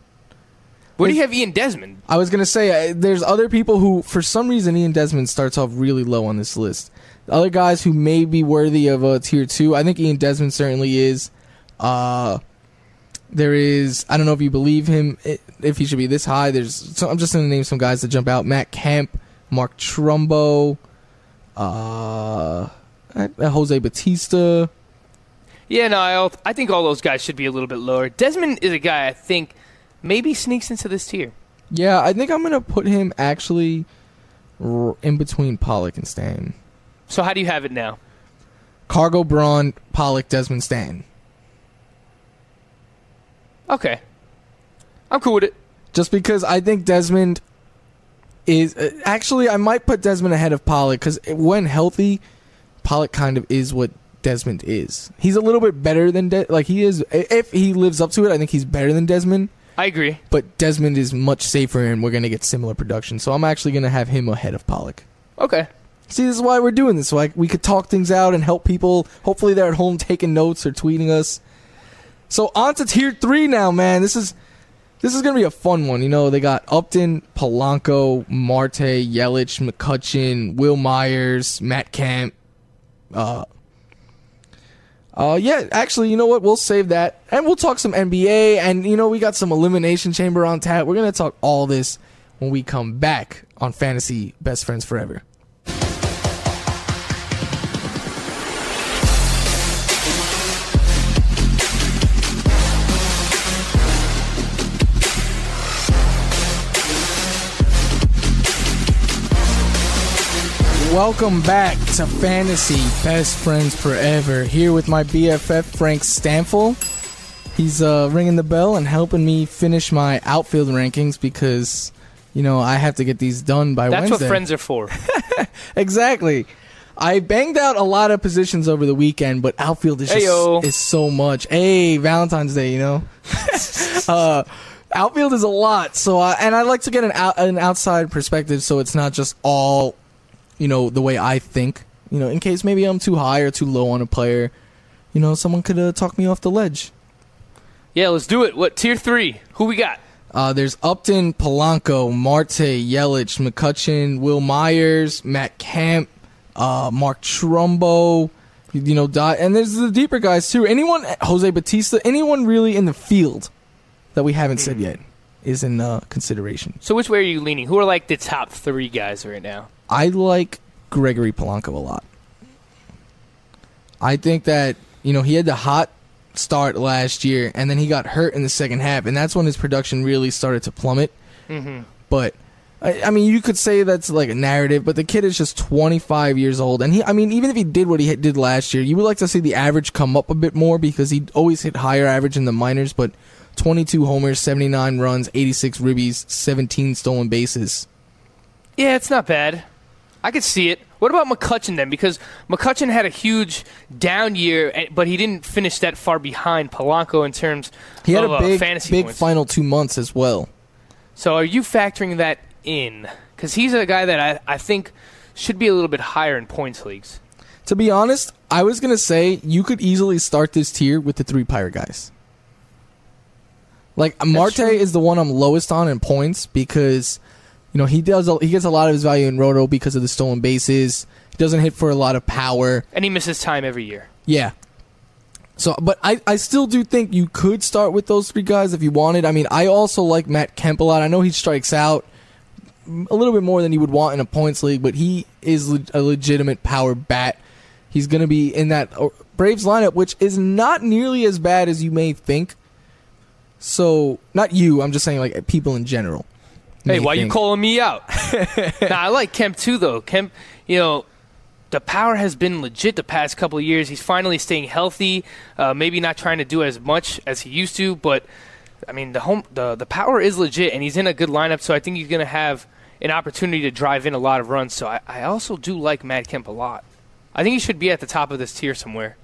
Where do you have Ian Desmond? I was gonna say uh, there's other people who, for some reason, Ian Desmond starts off really low on this list. Other guys who may be worthy of a tier two. I think Ian Desmond certainly is. Uh, there is. I don't know if you believe him. If he should be this high. There's. So I'm just gonna name some guys that jump out. Matt Kemp, Mark Trumbo, uh, uh, Jose Bautista. Yeah, no, I, I think all those guys should be a little bit lower. Desmond is a guy I think maybe sneaks into this tier. Yeah, I think I'm gonna put him actually in between Pollock and Stanton. So how do you have it now? Cargo Braun, Pollock, Desmond Stanton. Okay. I'm cool with it. Just because I think Desmond is uh, actually I might put Desmond ahead of Pollock because when healthy, Pollock kind of is what Desmond is. He's a little bit better than De- like he is. If he lives up to it, I think he's better than Desmond. I agree. But Desmond is much safer, and we're gonna get similar production. So I'm actually gonna have him ahead of Pollock. Okay. See, this is why we're doing this, so I, we could talk things out and help people. Hopefully, they're at home taking notes or tweeting us. So on to tier three now, man. This is this is gonna be a fun one. You know, they got Upton, Polanco, Marte, Yelich, McCutchen, Wil Myers, Matt Kemp. Uh, uh, yeah. Actually, you know what? We'll save that, and we'll talk some NBA. And you know, we got some elimination chamber on tap. We're gonna talk all this when we come back on Fantasy Best Friends Forever. Welcome back to Fantasy Best Friends Forever. Here with my BFF Frank Stampfel. He's uh, ringing the bell and helping me finish my outfield rankings because, you know, I have to get these done by That's Wednesday. That's what friends are for. Exactly. I banged out a lot of positions over the weekend, but outfield is just is so much. Hey, Valentine's Day, you know. uh, outfield is a lot, so I, and I like to get an out, an outside perspective, so it's not just all, you know, the way I think. You know, in case maybe I'm too high or too low on a player, you know, someone could uh, talk me off the ledge. yeah, let's do it. What tier three? Who we got? Uh, there's Upton, Polanco, Marte, Yelich, McCutchen, Wil Myers, Matt Kemp, uh, Mark Trumbo, you know, and there's the deeper guys too. Anyone, Jose Bautista, anyone really in the field that we haven't said yet is in uh, consideration. So which way are you leaning? Who are like the top three guys right now? I like Gregory Polanco a lot. I think that you know he had the hot start last year, and then he got hurt in the second half, and that's when his production really started to plummet. Mm-hmm. But I, I mean, you could say that's like a narrative, but the kid is just 25 years old, and he. I mean, even if he did what he hit- did last year, you would like to see the average come up a bit more because he always hit higher average in the minors. But 22 homers, 79 runs, 86 ribbies, 17 stolen bases. Yeah, it's not bad. I could see it. What about McCutchen then? Because McCutchen had a huge down year, but he didn't finish that far behind Polanco in terms He had of a uh, big, fantasy big points. final two months as well. So are you factoring that in? Because he's a guy that I, I think should be a little bit higher in points leagues. To be honest, I was gonna say you could easily start this tier with the three pirate guys. Like Marte is the one I'm lowest on in points because you know he does a, he gets a lot of his value in roto because of the stolen bases. He doesn't hit for a lot of power. And he misses time every year. Yeah. So, but I, I still do think you could start with those three guys if you wanted. I mean, I also like Matt Kemp a lot. I know he strikes out a little bit more than you would want in a points league, but he is le- a legitimate power bat. He's going to be in that uh, Braves lineup, which is not nearly as bad as you may think. So, not you. I'm just saying, like people in general. Hey, may why you calling me out? nah, I like Kemp too, though. Kemp, you know, the power has been legit the past couple of years. He's finally staying healthy. Uh, maybe not trying to do as much as he used to, but I mean, the home, the the power is legit, and he's in a good lineup. So I think he's going to have an opportunity to drive in a lot of runs. So I, I also do like Matt Kemp a lot. I think he should be at the top of this tier somewhere.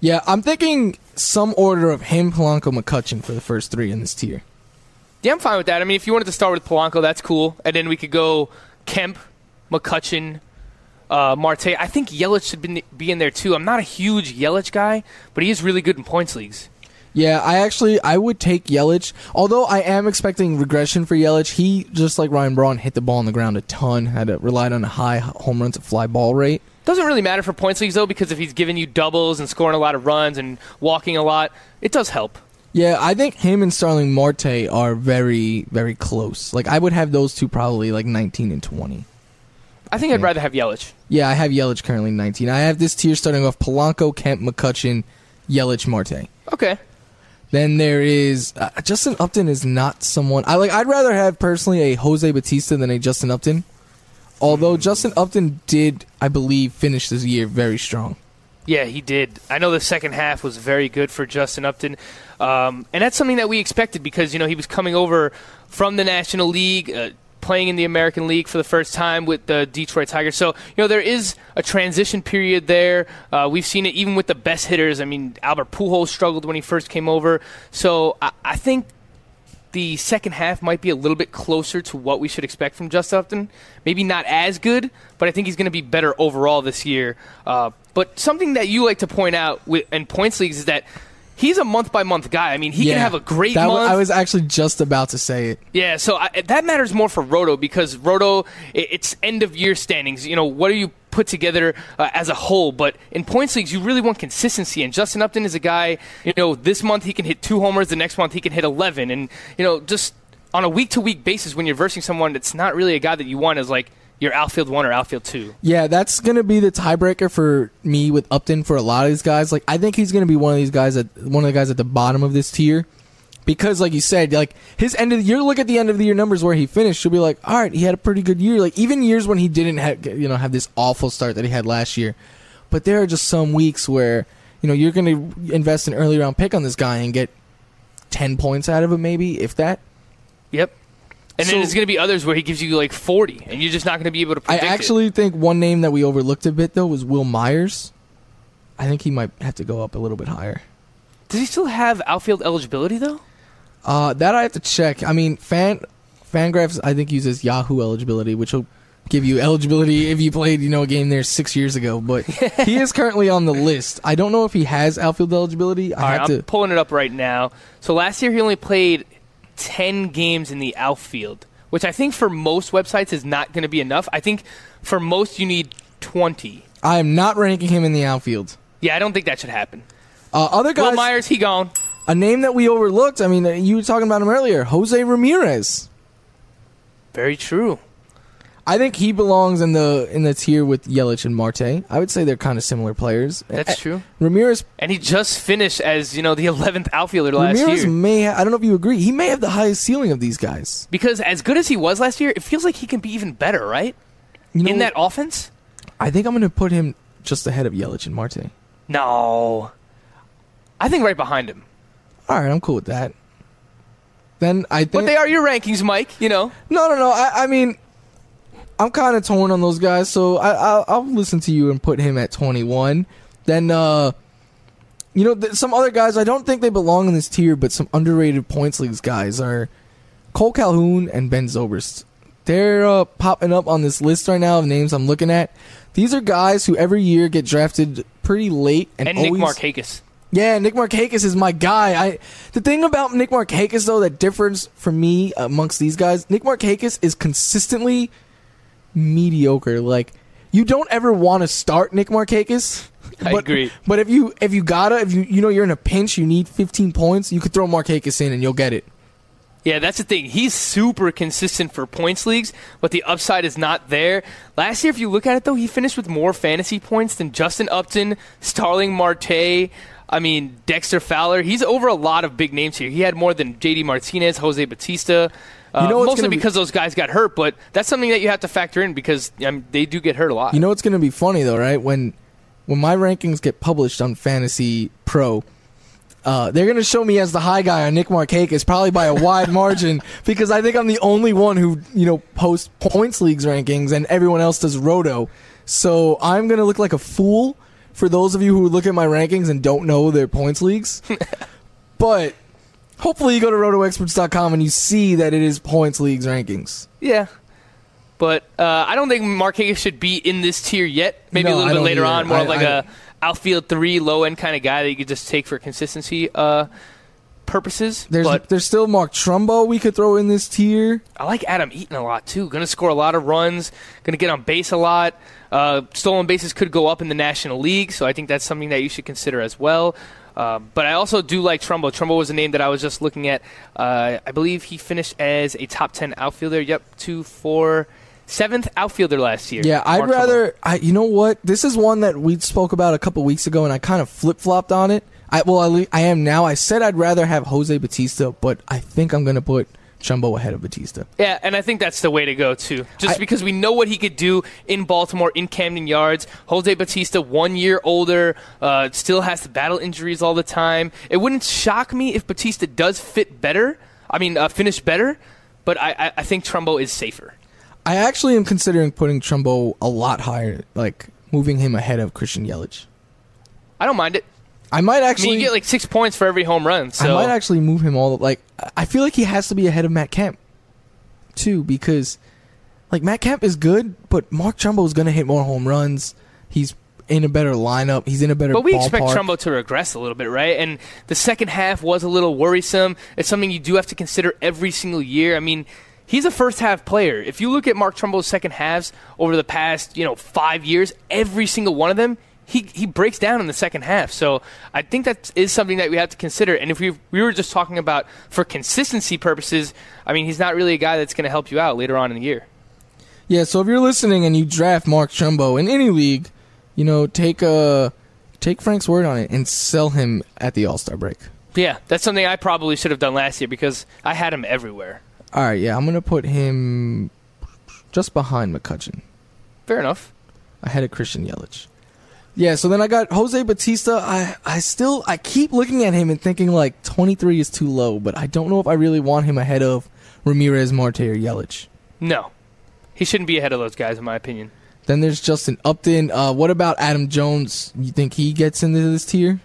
Yeah, I'm thinking some order of him, Polanco, McCutchen for the first three in this tier. Yeah, I'm fine with that. I mean, if you wanted to start with Polanco, that's cool, and then we could go Kemp, McCutchen, uh, Marte. I think Yelich should be, be in there too. I'm not a huge Yelich guy, but he is really good in points leagues. Yeah, I actually I would take Yelich. Although I am expecting regression for Yelich, he just like Ryan Braun hit the ball on the ground a ton. Had to, relied on a high home run to fly ball rate. Doesn't really matter for points leagues though, because if he's giving you doubles and scoring a lot of runs and walking a lot, it does help. Yeah, I think him and Starling Marte are very very close. Like I would have those two probably like 19 and 20. I think I'd rather have Yelich. Yeah, I have Yelich currently 19. I have this tier starting off Polanco, Kemp, McCutchen, Yelich, Marte. Okay. Then there is uh, Justin Upton is not someone I like. I'd rather have personally a Jose Bautista than a Justin Upton. Although Justin Upton did, I believe, finish this year very strong. Yeah, he did. I know the second half was very good for Justin Upton, um, and that's something that we expected because you know he was coming over from the National League, uh, playing in the American League for the first time with the Detroit Tigers. So you know there is a transition period there. Uh, we've seen it even with the best hitters. I mean, Albert Pujols struggled when he first came over. So I, I think the second half might be a little bit closer to what we should expect from Just Upton. Maybe not as good, but I think he's going to be better overall this year. Uh, but something that you like to point out with, in points leagues is that he's a month by month guy. I mean, he can have a great That month. I was actually just about to say it. Yeah, so I, that matters more for Roto because Roto, i- it's end of year standings. You know, what do you put together uh, as a whole? But in points leagues, you really want consistency. And Justin Upton is a guy, you know, this month he can hit two homers, the next month he can hit 11. And, you know, just on a week to week basis, when you're versing someone that's not really a guy that you want as like your outfield one or outfield two. Yeah, that's gonna be the tiebreaker for me with Upton for a lot of these guys. Like, I think he's gonna be one of these guys at one of the guys at the bottom of this tier. Because, like you said, like his end of the year, look at the end of the year numbers where he finished. You'll be like, all right, he had a pretty good year. Like even years when he didn't have, you know, have this awful start that he had last year. But there are just some weeks where you know you're going to invest an early round pick on this guy and get ten points out of him, maybe if that. Yep. And So- then there's going to be others where he gives you like 40, and you're just not going to be able to I predict it. actually think one name that we overlooked a bit though was Wil Myers. I think he might have to go up a little bit higher. Does he still have outfield eligibility though? Uh, that I have to check. I mean, fan Fangraphs I think uses Yahoo eligibility, which will give you eligibility if you played you know a game there six years ago. But he is currently on the list. I don't know if he has outfield eligibility. I All right, I'm pulling it up right now. So last year he only played 10 games in the outfield, which I think for most websites is not going to be enough. I think for most you need 20. I am not ranking him in the outfield. Yeah, I don't think that should happen. Uh, other Will guys, Myers, he gone. a name that we overlooked. I mean, uh, you were talking about him earlier, Jose Ramirez. Very true. I think he belongs in the in the tier with Yelich and Marte. I would say they're kind of similar players. That's Uh, true. Ramirez And he just finished as you know the 11th outfielder last Ramirez year. may ha- I don't know if you agree. He may have the highest ceiling of these guys. Because as good as he was last year, it feels like he can be even better, right? You know, In that offense? I think I'm going to put him just ahead of Yelich and Marte. No. I think right behind him. All right, I'm cool with that. Then I think But they are your rankings, Mike. You know. No, no, no. I, I mean, I'm kind of torn on those guys, so I, I'll, I'll listen to you and put him at 21. Then, uh, you know, th- some other guys I don't think they belong in this tier, but some underrated points leagues guys are Kole Calhoun and Ben Zobrist. They're uh, popping up on this list right now of names I'm looking at. These are guys who every year get drafted pretty late and, And Nick Markakis. yeah, Nick Markakis is my guy. I the thing about Nick Markakis though that differs for me amongst these guys, Nick Markakis is consistently mediocre. Like you don't ever want to start Nick Markakis. I but, agree. But if you if you gotta if you you know you're in a pinch, you need 15 points, you could throw Markakis in and you'll get it. Yeah, that's the thing. He's super consistent for points leagues, but the upside is not there. Last year, if you look at it, though, he finished with more fantasy points than Justin Upton, Starling Marte, I mean, Dexter Fowler. He's over a lot of big names here. He had more than JD Martinez, Jose Bautista. Uh, You know mostly be- because those guys got hurt, but that's something that you have to factor in because I mean, they do get hurt a lot. You know what's going to be funny though, right? When when my rankings get published on Fantasy Pro, uh, they're going to show me as the high guy on Nick Markakis, probably by a wide margin, because I think I'm the only one who you know posts points leagues rankings, and everyone else does roto. So I'm going to look like a fool for those of you who look at my rankings and don't know their points leagues. but hopefully, you go to rotoexperts.com and you see that it is points leagues rankings. Yeah. But uh, I don't think Markakis should be in this tier yet. Maybe No, a little bit later either. on, more I- of like I- a outfield three, low end kind of guy that you could just take for consistency uh, purposes. There's but there's still Mark Trumbo we could throw in this tier. I like Adam Eaton a lot too. Going to score a lot of runs. Going to get on base a lot. Uh, stolen bases could go up in the National League, so I think that's something that you should consider as well. Uh, but I also do like Trumbo. Trumbo was a name that I was just looking at. Uh, I believe he finished as a top ten outfielder. Yep, two, four, seventh outfielder last year. Yeah, I'd Mark rather. I, you know what? This is one that we spoke about a couple weeks ago, and I kind of flip flopped on it. I well, I, I am now. I said I'd rather have Jose Bautista, but I think I'm going to put Trumbo ahead of Bautista. Yeah, and I think that's the way to go too. Just I- because we know what he could do in Baltimore, in Camden Yards. Jose Bautista, one year older, uh, still has to battle injuries all the time. It wouldn't shock me if Bautista does fit better. I mean, uh, finish better. But I, I, I think Trumbo is safer. I actually am considering putting Trumbo a lot higher, like moving him ahead of Christian Yelich. I don't mind it. I might I actually. mean, you get like six points for every home run. So I might actually move him all like I feel like he has to be ahead of Matt Kemp too because like Matt Kemp is good, but Mark Trumbo is going to hit more home runs. He's in a better lineup. He's in a better. But we expect. Trumbo to regress a little bit, right? And the second half was a little worrisome. It's something you do have to consider every single year. I mean, he's a first half player. If you look at Mark Trumbo's second halves over the past, you know, five years, every single one of them, he, he breaks down in the second half. So I think that is something that we have to consider. And if we we were just talking about for consistency purposes, I mean, he's not really a guy that's going to help you out later on in the year. Yeah, so if you're listening and you draft Mark Trumbo in any league, you know take uh take Frank's word on it and sell him at the All Star break. Yeah, that's something I probably should have done last year because I had him everywhere. All right, yeah, I'm gonna put him just behind McCutchen, Fair enough. ahead of Christian Yelich. Yeah, so then I got Jose Bautista. I I still I keep looking at him and thinking like 23 is too low, but I don't know if I really want him ahead of Ramirez, Marte, or Yelich. No. He shouldn't be ahead of those guys, in my opinion. Then there's Justin Upton. Uh, what about Adam Jones? You think he gets into this tier?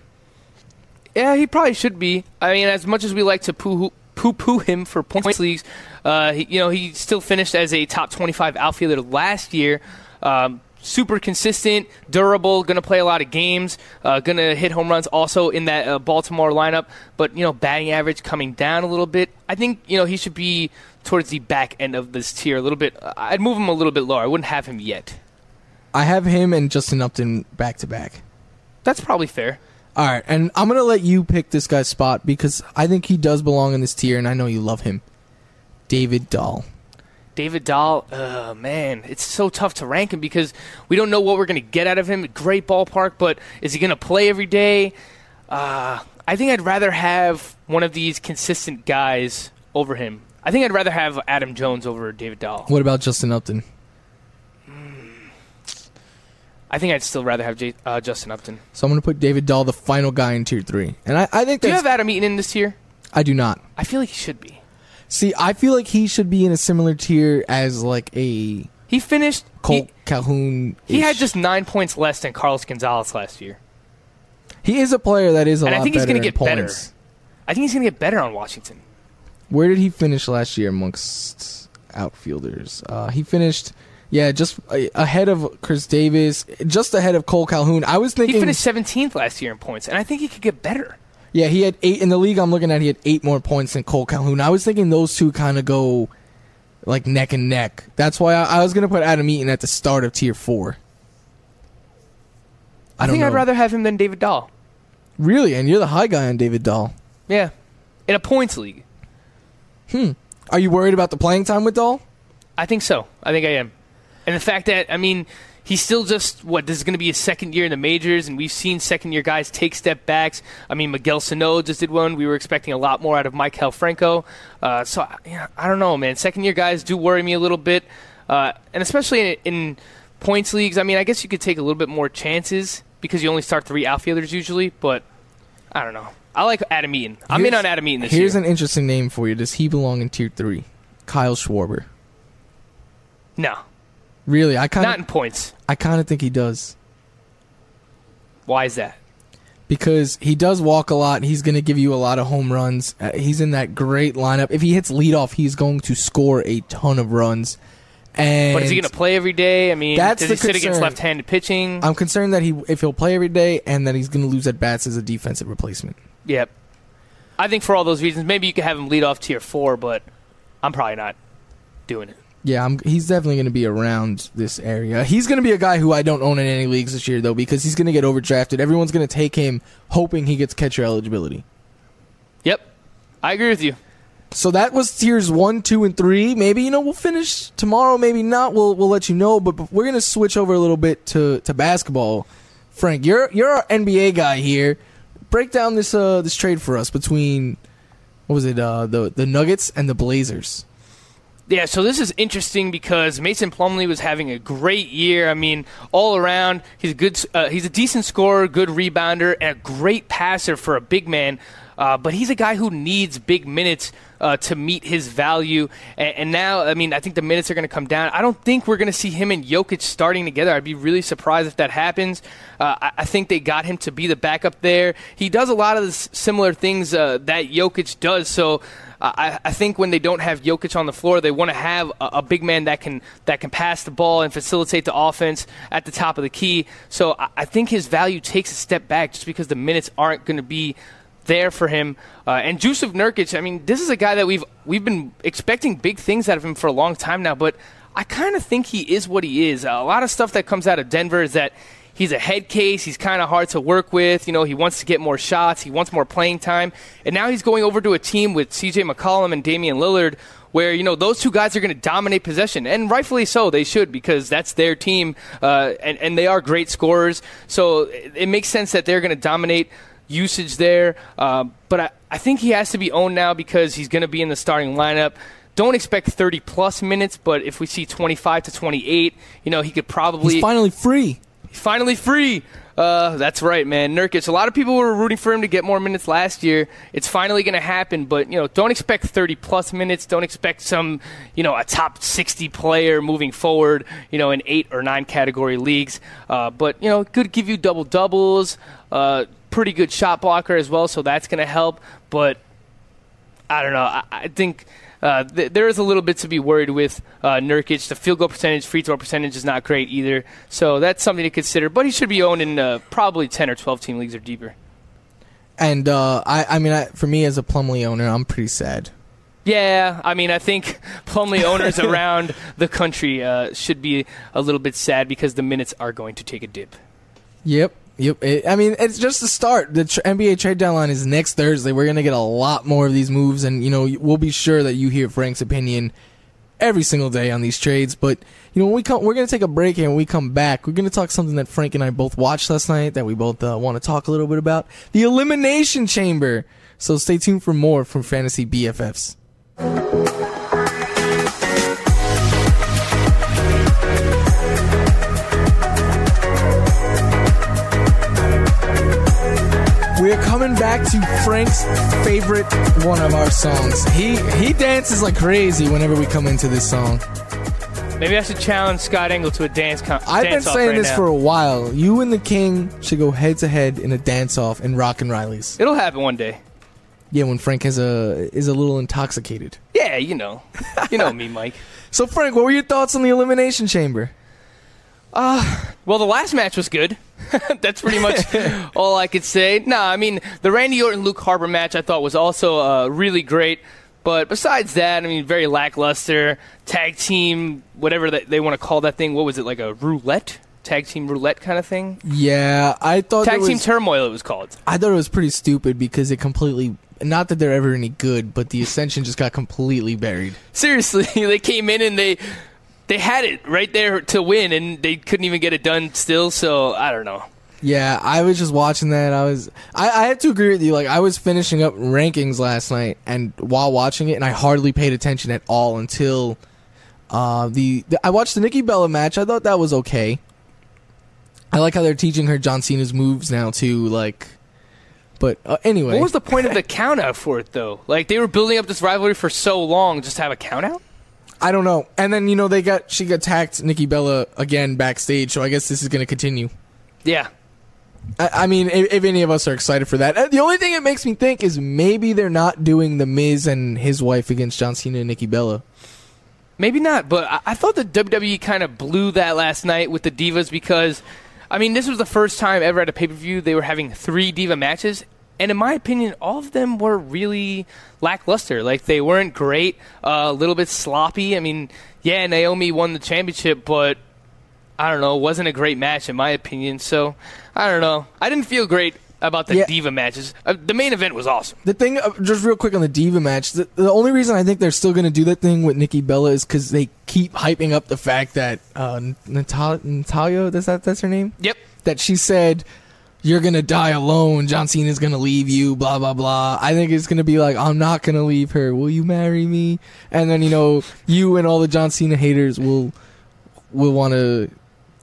Yeah, he probably should be. I mean, as much as we like to poo poo him for points leagues, uh, he, you know, he still finished as a top 25 outfielder last year. Um, super consistent, durable, going to play a lot of games, uh, going to hit home runs also in that uh, Baltimore lineup. But, you know, batting average coming down a little bit. I think, you know, he should be towards the back end of this tier a little bit. I'd move him a little bit lower. I wouldn't have him yet. I have him and Justin Upton back to back. That's probably fair. All right, and I'm gonna let you pick this guy's spot because I think he does belong in this tier, and I know you love him. David Dahl. David Dahl, uh, man, it's so tough to rank him because we don't know what we're going to get out of him. Great ballpark, but is he going to play every day? Uh, I think I'd rather have one of these consistent guys over him. I think I'd rather have Adam Jones over David Dahl. What about Justin Upton? I think I'd still rather have J- uh, Justin Upton. So I'm going to put David Dahl, the final guy in tier three, and I, I think Do you have Adam Eaton in this tier? I do not. I feel like he should be. See, I feel like he should be in a similar tier as like a He finished. Kole Calhoun. he had just nine points less than Carlos Gonzalez last year. He is a player that is a And I think he's gonna in get better. I think he's going to get better on Washington. Where did he finish last year amongst outfielders? Uh, he finished, yeah, just ahead of Chris Davis, just ahead of Kole Calhoun. I was thinking He finished 17th last year in points, and I think he could get better. Yeah, he had eight in the league. I'm looking at, he had eight more points than Kole Calhoun. I was thinking those two kind of go like neck and neck. That's why I, I was gonna put Adam Eaton at the start of tier four. I, I, don't think know. I'd rather have him than David Dahl. really, and you're the high guy on David Dahl. Yeah, in a points league, Hmm. Are you worried about the playing time with Dahl? I think so. I think I am, and the fact that I mean. He's still just what this is going to be his second year in the majors, and we've seen second year guys take step backs. I mean, Miguel Sano just did one. We were expecting a lot more out of Maikel Franco. Uh, so yeah, I don't know, man. Second year guys do worry me a little bit, uh, and especially in, in points leagues. I mean, I guess you could take a little bit more chances because you only start three outfielders usually, but I don't know. I like Adam Eaton. I'm in on Adam Eaton this Here's year. Here's an interesting name for you. Does he belong in tier three? Kyle Schwarber. no, Really, I kind not in points. I kind of think he does Why is that? because he does walk a lot. He's going to give you a lot of home runs. Uh, he's in that great lineup. If he hits leadoff, he's going to score a ton of runs. And But is he going to play every day? I mean, That's does the he sit against concern. left-handed pitching? I'm concerned that he, if he'll play every day, and that he's going to lose at bats as a defensive replacement. Yep. I think for all those reasons, maybe you could have him lead off tier four, but I'm probably not doing it. Yeah, I'm, he's definitely going to be around this area. He's going to be a guy who I don't own in any leagues this year, though, because he's going to get overdrafted. Everyone's going to take him, hoping he gets catcher eligibility. Yep. I agree with you. So that was tiers one, two, and three. Maybe you know we'll finish tomorrow. Maybe not. We'll we'll let you know. But we're gonna switch over a little bit to, to basketball. Frank, you're you're our NBA guy here. Break down this uh this trade for us between what was it uh the the Nuggets and the Blazers. Yeah, so this is interesting because Mason Plumlee was having a great year. I mean, all around, he's a good, uh, he's a decent scorer, good rebounder, and a great passer for a big man. Uh, but he's a guy who needs big minutes uh, to meet his value. And, and now, I mean, I think the minutes are going to come down. I don't think we're going to see him and Jokic starting together. I'd be really surprised if that happens. Uh, I, I think they got him to be the backup there. He does a lot of the s- similar things uh, that Jokic does. So. I, I think when they don't have Jokic on the floor, they want to have a, a big man that can that can pass the ball and facilitate the offense at the top of the key. So I, I think his value takes a step back just because the minutes aren't going to be there for him. Uh, and Jusuf Nurkic, I mean, this is a guy that we've we've been expecting big things out of him for a long time now, but I kind of think he is what he is. a lot of stuff that comes out of Denver is that he's a head case. He's kind of hard to work with. You know, he wants to get more shots. He wants more playing time. And now he's going over to a team with C.J. McCollum and Damian Lillard, where you know those two guys are going to dominate possession, and rightfully so. They should because that's their team, uh, and and they are great scorers. So it, it makes sense that they're going to dominate usage there. Uh, but I, I think he has to be owned now because he's going to be in the starting lineup. Don't expect 30 plus minutes, but if we see 25 to 28, you know, he could probably He's finally free. He's finally free. Uh, that's right, man. Nurkic. A lot of people were rooting for him to get more minutes last year. It's finally going to happen, but you know, don't expect 30 plus minutes. Don't expect some, you know, a top 60 player moving forward. You know, in eight or nine category leagues. Uh, but you know, could give you double doubles. Uh, pretty good shot blocker as well, so that's going to help. But I don't know. I, I think uh, th- there is a little bit to be worried with uh, Nurkic. The field goal percentage, free throw percentage is not great either. So that's something to consider. But he should be owned in uh, probably 10 or 12 team leagues or deeper. And uh, I I mean I, for me as a Plumlee owner, I'm pretty sad. Yeah, I mean, I think Plumlee owners around the country uh, should be a little bit sad because the minutes are going to take a dip. Yep. Yep. It, I mean, it's just the start. The tr- NBA trade deadline is next Thursday. We're gonna get a lot more of these moves, and you know we'll be sure that you hear Frank's opinion every single day on these trades. But you know, when we come, we're gonna take a break, and when we come back, we're gonna talk something that Frank and I both watched last night that we both uh, want to talk a little bit about: the Elimination Chamber. So stay tuned for more from Fantasy BFFs. Back to Frank's favorite one of our songs. He he dances like crazy whenever we come into this song. Maybe I should challenge Scott Engel to a dance. Con- I've been saying right this now. for a while. You and the King should go head to head in a dance off in Rockin' Riley's. It'll happen one day. Yeah, when Frank is a is a little intoxicated. Yeah, you know, you know me, Mike. So Frank, what were your thoughts on the Elimination Chamber? Well, the last match was good. That's pretty much all I could say. No, I mean the Randy Orton Luke Harper match I thought was also uh, really great. But besides that, I mean, very lackluster tag team, whatever that they want to call that thing. What was it like a roulette? Tag team roulette kind of thing. Yeah, I thought Tag it was, team turmoil. It was called. I thought it was pretty stupid because it completely not that they're ever any good, but the Ascension just got completely buried. Seriously, they came in and they they had it right there to win, and they couldn't even get it done still. So I don't know. Yeah, I was just watching that. I was, I, I have to agree with you. Like, I was finishing up rankings last night, and while watching it, and I hardly paid attention at all until uh, the, the. I watched the Nikki Bella match. I thought that was okay. I like how they're teaching her John Cena's moves now too. Like, but uh, anyway, What was the point of the count out for it though? Like they were building up this rivalry for so long, just to have a count out. I don't know. And then you know they got she got attacked Nikki Bella again backstage, so I guess this is going to continue. Yeah, I, I mean, if, if any of us are excited for that, Uh, the only thing it makes me think is maybe they're not doing the Miz and his wife against John Cena and Nikki Bella. maybe not. But I, I thought the WWE kind of blew that last night with the divas because, I mean, this was the first time ever at a pay per view they were having three diva matches. And in my opinion, all of them were really lackluster. Like they weren't great, uh, a little bit sloppy. I mean, yeah, Naomi won the championship, but I don't know, it wasn't a great match in my opinion. So I don't know. I didn't feel great about the Yeah. diva matches. Uh, the main event was awesome. The thing, uh, just real quick on the Diva match, the, the only reason I think they're still going to do that thing with Nikki Bella is because they keep hyping up the fact that uh, Natal- Natalya, that's, that, that's her name? Yep. that she said you're gonna die alone john cena's gonna leave you blah blah blah. I think it's gonna be like i'm not gonna leave her. Will you marry me? And then you know you and all the john cena haters will will want to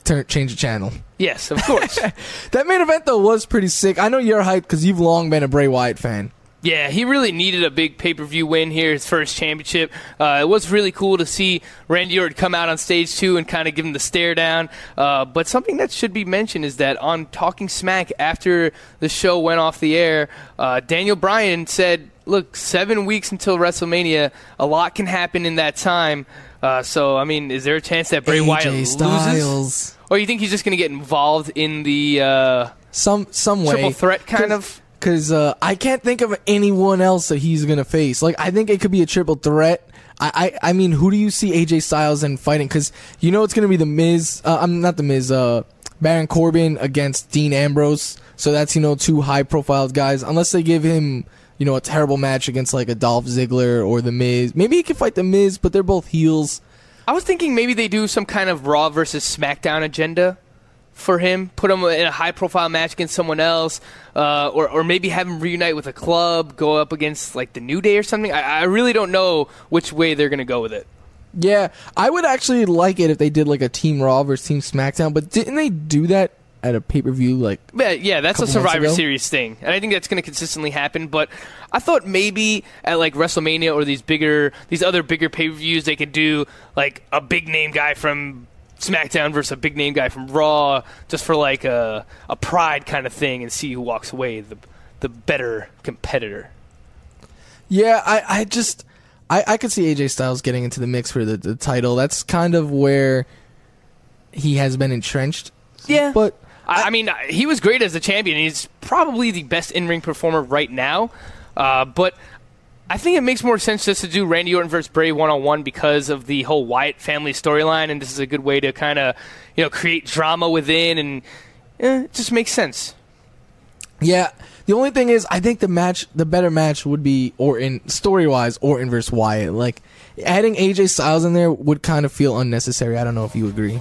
turn change the channel. Yes, of course. that main event though was pretty sick. I know you're hyped because you've long been a bray wyatt fan Yeah, he really needed a big pay per view win here, his first championship. Uh, it was really cool to see Randy Orton come out on stage too and kind of give him the stare down. Uh, but something that should be mentioned is that on Talking Smack after the show went off the air, uh, Daniel Bryan said, "Look, seven weeks until WrestleMania, a lot can happen in that time." Uh, so, I mean, is there a chance that Bray Wyatt AJ loses, Styles. or you think he's just going to get involved in the uh, some some way triple threat kind of? Because uh, I can't think of anyone else that he's gonna face. Like I think it could be a triple threat. I, I, I mean, who do you see AJ Styles in fighting? Because you know it's gonna be the Miz. Uh, I'm not the Miz. Uh, Baron Corbin against Dean Ambrose. So that's you know two high profile guys. Unless they give him you know a terrible match against like a Dolph Ziggler or the Miz. Maybe he could fight the Miz, but they're both heels. I was thinking maybe they do some kind of Raw versus SmackDown agenda for him. Put him in a high profile match against someone else, uh, or or maybe have him reunite with a club, go up against like the New Day or something. I, I really don't know which way they're gonna go with it. Yeah, I would actually like it if they did like a Team Raw versus Team SmackDown. But didn't they do that at a pay per view? Like But yeah, that's a months Survivor? Series thing, and I think that's going to consistently happen. But I thought maybe at like WrestleMania or these bigger, these other bigger pay per views, they could do like a big name guy from SmackDown versus a big name guy from Raw, just for like a a pride kind of thing, and see who walks away the the better competitor. Yeah, I, I just I, I could see AJ Styles getting into the mix for the, the title. That's kind of where he has been entrenched. Yeah, But I, I mean, he was great as a champion. He's probably the best in ring performer right now. Uh, but I think it makes more sense just to do Randy Orton versus Bray one on one because of the whole Wyatt family storyline, and this is a good way to kind of you know create drama within, and eh, it just makes sense. yeah, the only thing is, I think the match, the better match would be Orton story wise, Orton versus Wyatt. Like adding AJ Styles in there would kind of feel unnecessary. I don't know if you agree.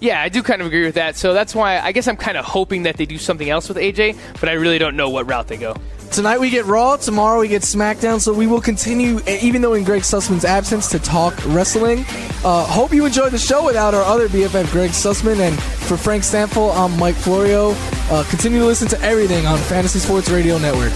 Yeah, I do kind of agree with that. So that's why I guess I'm kind of hoping that they do something else with AJ, but I really don't know what route they go. Tonight we get Raw, tomorrow we get SmackDown, so we will continue, even though in Greg Sussman's absence, to talk wrestling. Uh, hope you enjoyed the show without our other BFF, Greg Sussman, and for Frank Stampfel, I'm Mike Florio. Uh, continue to listen to everything on Fantasy Sports Radio Network.